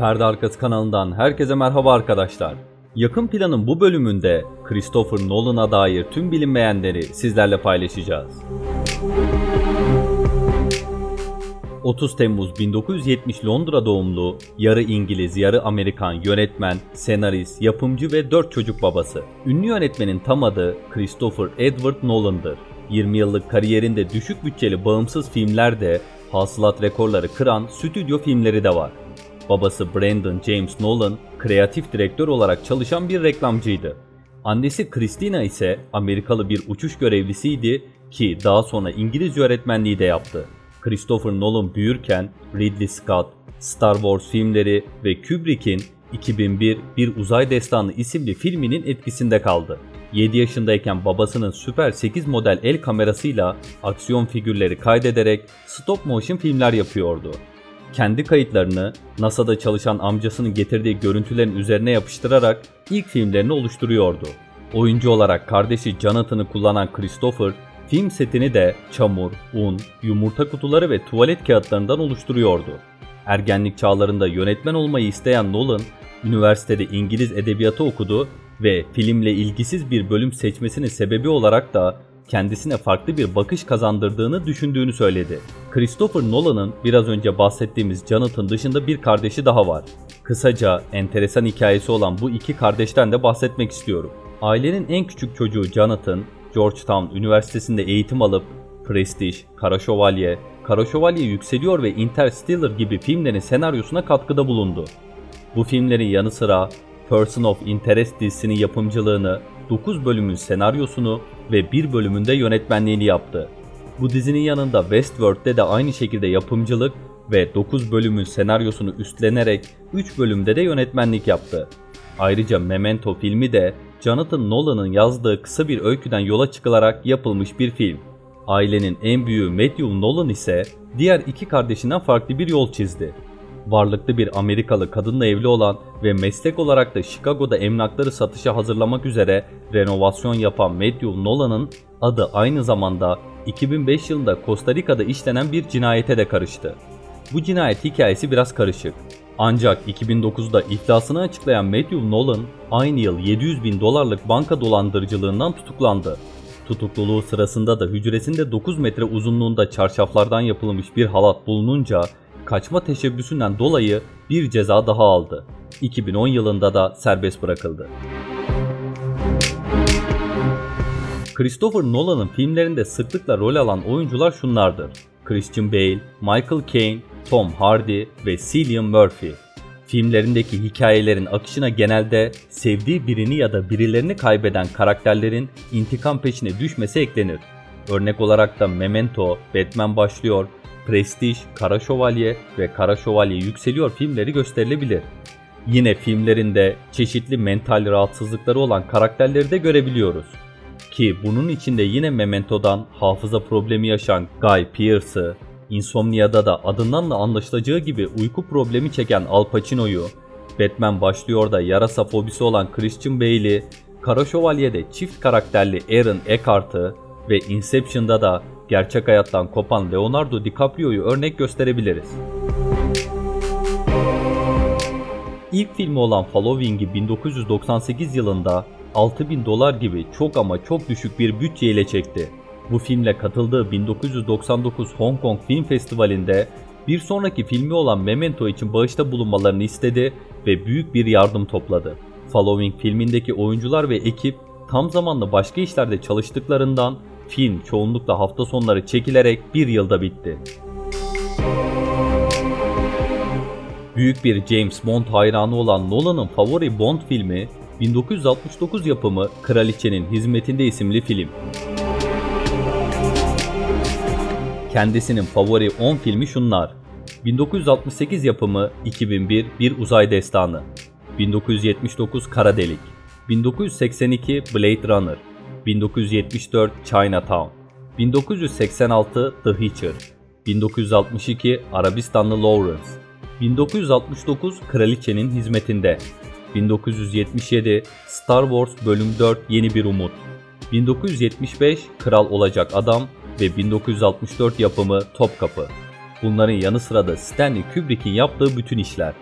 Perde Arkası kanalından herkese merhaba arkadaşlar. Yakın planın bu bölümünde Christopher Nolan'a dair tüm bilinmeyenleri sizlerle paylaşacağız. 30 Temmuz 1970 Londra doğumlu, yarı İngiliz, yarı Amerikan yönetmen, senarist, yapımcı ve 4 çocuk babası. Ünlü yönetmenin tam adı Christopher Edward Nolan'dır. 20 yıllık kariyerinde düşük bütçeli bağımsız filmlerde hasılat rekorları kıran stüdyo filmleri de var. Babası Brandon James Nolan, kreatif direktör olarak çalışan bir reklamcıydı. Annesi Christina ise Amerikalı bir uçuş görevlisiydi ki daha sonra İngilizce öğretmenliği de yaptı. Christopher Nolan büyürken Ridley Scott, Star Wars filmleri ve Kubrick'in 2001 Bir Uzay Destanı isimli filminin etkisinde kaldı. 7 yaşındayken babasının Super 8 model el kamerasıyla aksiyon figürleri kaydederek stop motion filmler yapıyordu. Kendi kayıtlarını NASA'da çalışan amcasının getirdiği görüntülerin üzerine yapıştırarak ilk filmlerini oluşturuyordu. Oyuncu olarak kardeşi Jonathan'ı kullanan Christopher, film setini de çamur, un, yumurta kutuları ve tuvalet kağıtlarından oluşturuyordu. Ergenlik çağlarında yönetmen olmayı isteyen Nolan, üniversitede İngiliz edebiyatı okudu ve filmle ilgisiz bir bölüm seçmesinin sebebi olarak da kendisine farklı bir bakış kazandırdığını düşündüğünü söyledi. Christopher Nolan'ın biraz önce bahsettiğimiz Jonathan dışında bir kardeşi daha var. Kısaca enteresan hikayesi olan bu iki kardeşten de bahsetmek istiyorum. Ailenin en küçük çocuğu Jonathan, Georgetown Üniversitesi'nde eğitim alıp Prestige, Kara Şövalye, Kara Şövalye Yükseliyor ve Interstellar gibi filmlerin senaryosuna katkıda bulundu. Bu filmlerin yanı sıra Person of Interest dizisinin yapımcılığını, 9 bölümün senaryosunu ve bir bölümünde yönetmenliğini yaptı. Bu dizinin yanında Westworld'de de aynı şekilde yapımcılık ve 9 bölümün senaryosunu üstlenerek 3 bölümde de yönetmenlik yaptı. Ayrıca Memento filmi de Jonathan Nolan'ın yazdığı kısa bir öyküden yola çıkılarak yapılmış bir film. Ailenin en büyüğü Matthew Nolan ise diğer iki kardeşinden farklı bir yol çizdi. Varlıklı bir Amerikalı kadınla evli olan ve meslek olarak da Chicago'da emlakları satışa hazırlamak üzere renovasyon yapan Matthew Nolan'ın adı aynı zamanda 2005 yılında Costa Rica'da işlenen bir cinayete de karıştı. Bu cinayet hikayesi biraz karışık. Ancak 2009'da iflasını açıklayan Matthew Nolan aynı yıl 700 bin dolarlık banka dolandırıcılığından tutuklandı. Tutukluluğu sırasında da hücresinde 9 metre uzunluğunda çarşaflardan yapılmış bir halat bulununca kaçma teşebbüsünden dolayı bir ceza daha aldı. 2010 yılında da serbest bırakıldı. Christopher Nolan'ın filmlerinde sıklıkla rol alan oyuncular şunlardır. Christian Bale, Michael Caine, Tom Hardy ve Cillian Murphy. Filmlerindeki hikayelerin akışına genelde sevdiği birini ya da birilerini kaybeden karakterlerin intikam peşine düşmesi eklenir. Örnek olarak da Memento, Batman başlıyor, Prestige, Kara Şövalye ve Kara Şövalye yükseliyor filmleri gösterilebilir. Yine filmlerinde çeşitli mental rahatsızlıkları olan karakterleri de görebiliyoruz. Ki bunun içinde yine Memento'dan hafıza problemi yaşayan Guy Pearce'ı, Insomnia'da da adından da anlaşılacağı gibi uyku problemi çeken Al Pacino'yu, Batman başlıyor da yarasa fobisi olan Christian Bale'i, Kara Şövalye'de çift karakterli Aaron Eckhart'ı ve Inception'da da gerçek hayattan kopan Leonardo DiCaprio'yu örnek gösterebiliriz. İlk filmi olan Following'i 1998 yılında 6000 dolar gibi çok ama çok düşük bir bütçeyle çekti. Bu filmle katıldığı 1999 Hong Kong Film Festivali'nde bir sonraki filmi olan Memento için bağışta bulunmalarını istedi ve büyük bir yardım topladı. Following filmindeki oyuncular ve ekip tam zamanlı başka işlerde çalıştıklarından film çoğunlukla hafta sonları çekilerek bir yılda bitti. Büyük bir James Bond hayranı olan Nolan'ın favori Bond filmi 1969 yapımı Kraliçenin Hizmetinde isimli film. Kendisinin favori 10 filmi şunlar. 1968 yapımı 2001 Bir Uzay Destanı. 1979 Kara Delik. 1982 Blade Runner. 1974 Chinatown. 1986 The Hitcher. 1962 Arabistanlı Lawrence. 1969 Kraliçenin Hizmetinde. 1977 Star Wars Bölüm 4 Yeni Bir Umut. 1975 Kral Olacak Adam ve 1964 yapımı Topkapı. Bunların yanı sıra da Stanley Kubrick'in yaptığı bütün işler.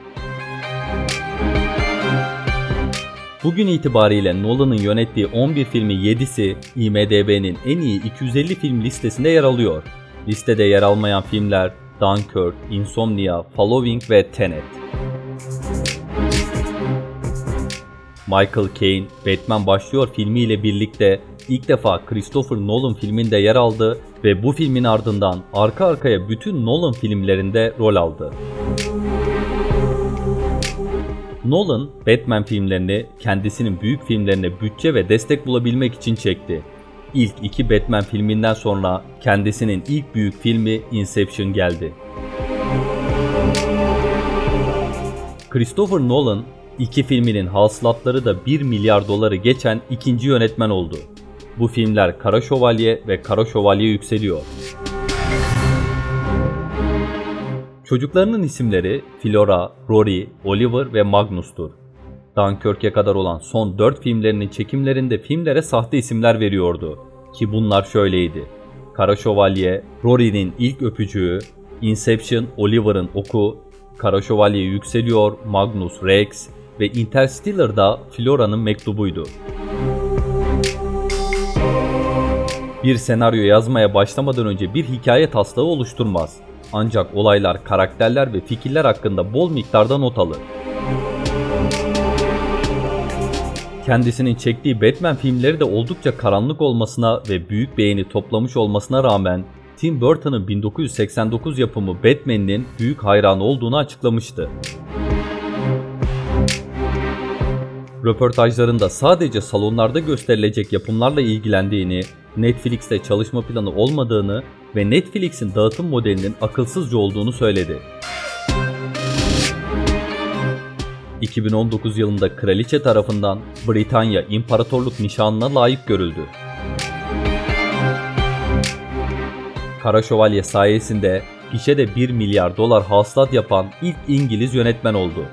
Bugün itibariyle Nolan'ın yönettiği 11 filmi 7'si IMDB'nin en iyi 250 film listesinde yer alıyor. Listede yer almayan filmler Dunkirk, Insomnia, Following ve Tenet. Michael Caine, Batman Başlıyor filmiyle birlikte ilk defa Christopher Nolan filminde yer aldı ve bu filmin ardından arka arkaya bütün Nolan filmlerinde rol aldı. Nolan, Batman filmlerini kendisinin büyük filmlerine bütçe ve destek bulabilmek için çekti. İlk iki Batman filminden sonra kendisinin ilk büyük filmi Inception geldi. Christopher Nolan, iki filminin hasılatları da 1 milyar doları geçen ikinci yönetmen oldu. Bu filmler Kara Şövalye ve Kara Şövalye Yükseliyor. Çocuklarının isimleri Flora, Rory, Oliver ve Magnus'tur. Dunkirk'e kadar olan son 4 filmlerinin çekimlerinde filmlere sahte isimler veriyordu. Ki bunlar şöyleydi. Kara Şövalye, Rory'nin ilk öpücüğü, Inception, Oliver'ın oku, Kara Şövalye yükseliyor, Magnus Rex ve Interstellar'da Flora'nın mektubuydu. Bir senaryo yazmaya başlamadan önce bir hikaye taslağı oluşturmaz. Ancak olaylar, karakterler ve fikirler hakkında bol miktarda not alır. Kendisinin çektiği Batman filmleri de oldukça karanlık olmasına ve büyük beğeni toplamış olmasına rağmen Tim Burton'ın 1989 yapımı Batman'in büyük hayranı olduğunu açıklamıştı. Röportajlarında sadece salonlarda gösterilecek yapımlarla ilgilendiğini, Netflix'te çalışma planı olmadığını ve Netflix'in dağıtım modelinin akılsızca olduğunu söyledi. 2019 yılında kraliçe tarafından Britanya İmparatorluk nişanına layık görüldü. Kara Şövalye sayesinde gişede 1 milyar dolar hasılat yapan ilk İngiliz yönetmen oldu.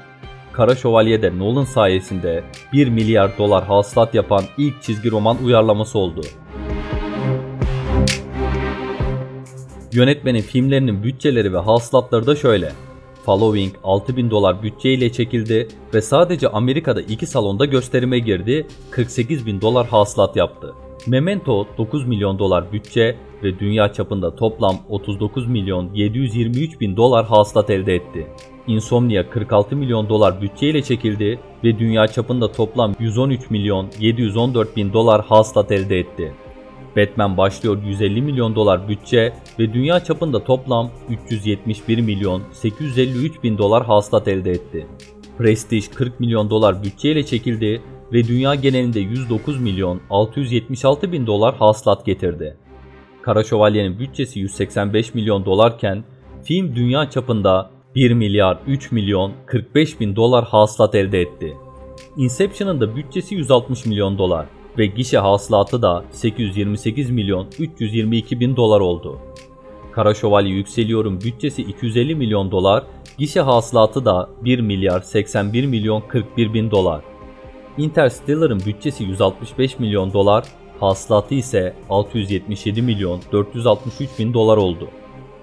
Kara Şövalye de Nolan sayesinde 1 milyar dolar hasılat yapan ilk çizgi roman uyarlaması oldu. Yönetmenin filmlerinin bütçeleri ve hasılatları da şöyle. Following 6000 dolar bütçeyle çekildi ve sadece Amerika'da iki salonda gösterime girdi, 48 bin dolar hasılat yaptı. Memento 9 milyon dolar bütçe ve dünya çapında toplam 39 milyon 723 bin dolar hasılat elde etti. Insomnia 46 milyon dolar bütçeyle çekildi ve dünya çapında toplam 113 milyon 714 bin dolar hasılat elde etti. Batman başlıyor 150 milyon dolar bütçe ve dünya çapında toplam 371 milyon 853 bin dolar hasılat elde etti. Prestige 40 milyon dolar bütçeyle çekildi ve dünya genelinde 109 milyon 676 bin dolar hasılat getirdi. Kara Şövalye'nin bütçesi 185 milyon dolarken film dünya çapında 1 milyar 3 milyon 45 bin dolar hasılat elde etti. Inception'ın da bütçesi 160 milyon dolar ve gişe hasılatı da 828 milyon 322 bin dolar oldu. Kara Şövalye Yükseliyor'un bütçesi 250 milyon dolar, gişe hasılatı da 1 milyar 81 milyon 41 bin dolar. Interstellar'ın bütçesi 165 milyon dolar, hasılatı ise 677 milyon 463 bin dolar oldu.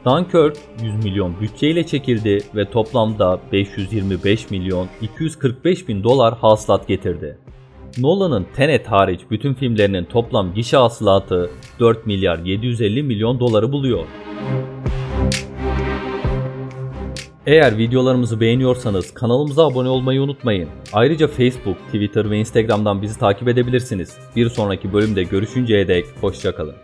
Dunkirk 100 milyon bütçeyle çekildi ve toplamda 525 milyon 245 bin dolar hasılat getirdi. Nolan'ın Tenet hariç bütün filmlerinin toplam gişe hasılatı 4 milyar 750 milyon doları buluyor. Eğer videolarımızı beğeniyorsanız kanalımıza abone olmayı unutmayın. Ayrıca Facebook, Twitter ve Instagram'dan bizi takip edebilirsiniz. Bir sonraki bölümde görüşünceye dek hoşçakalın.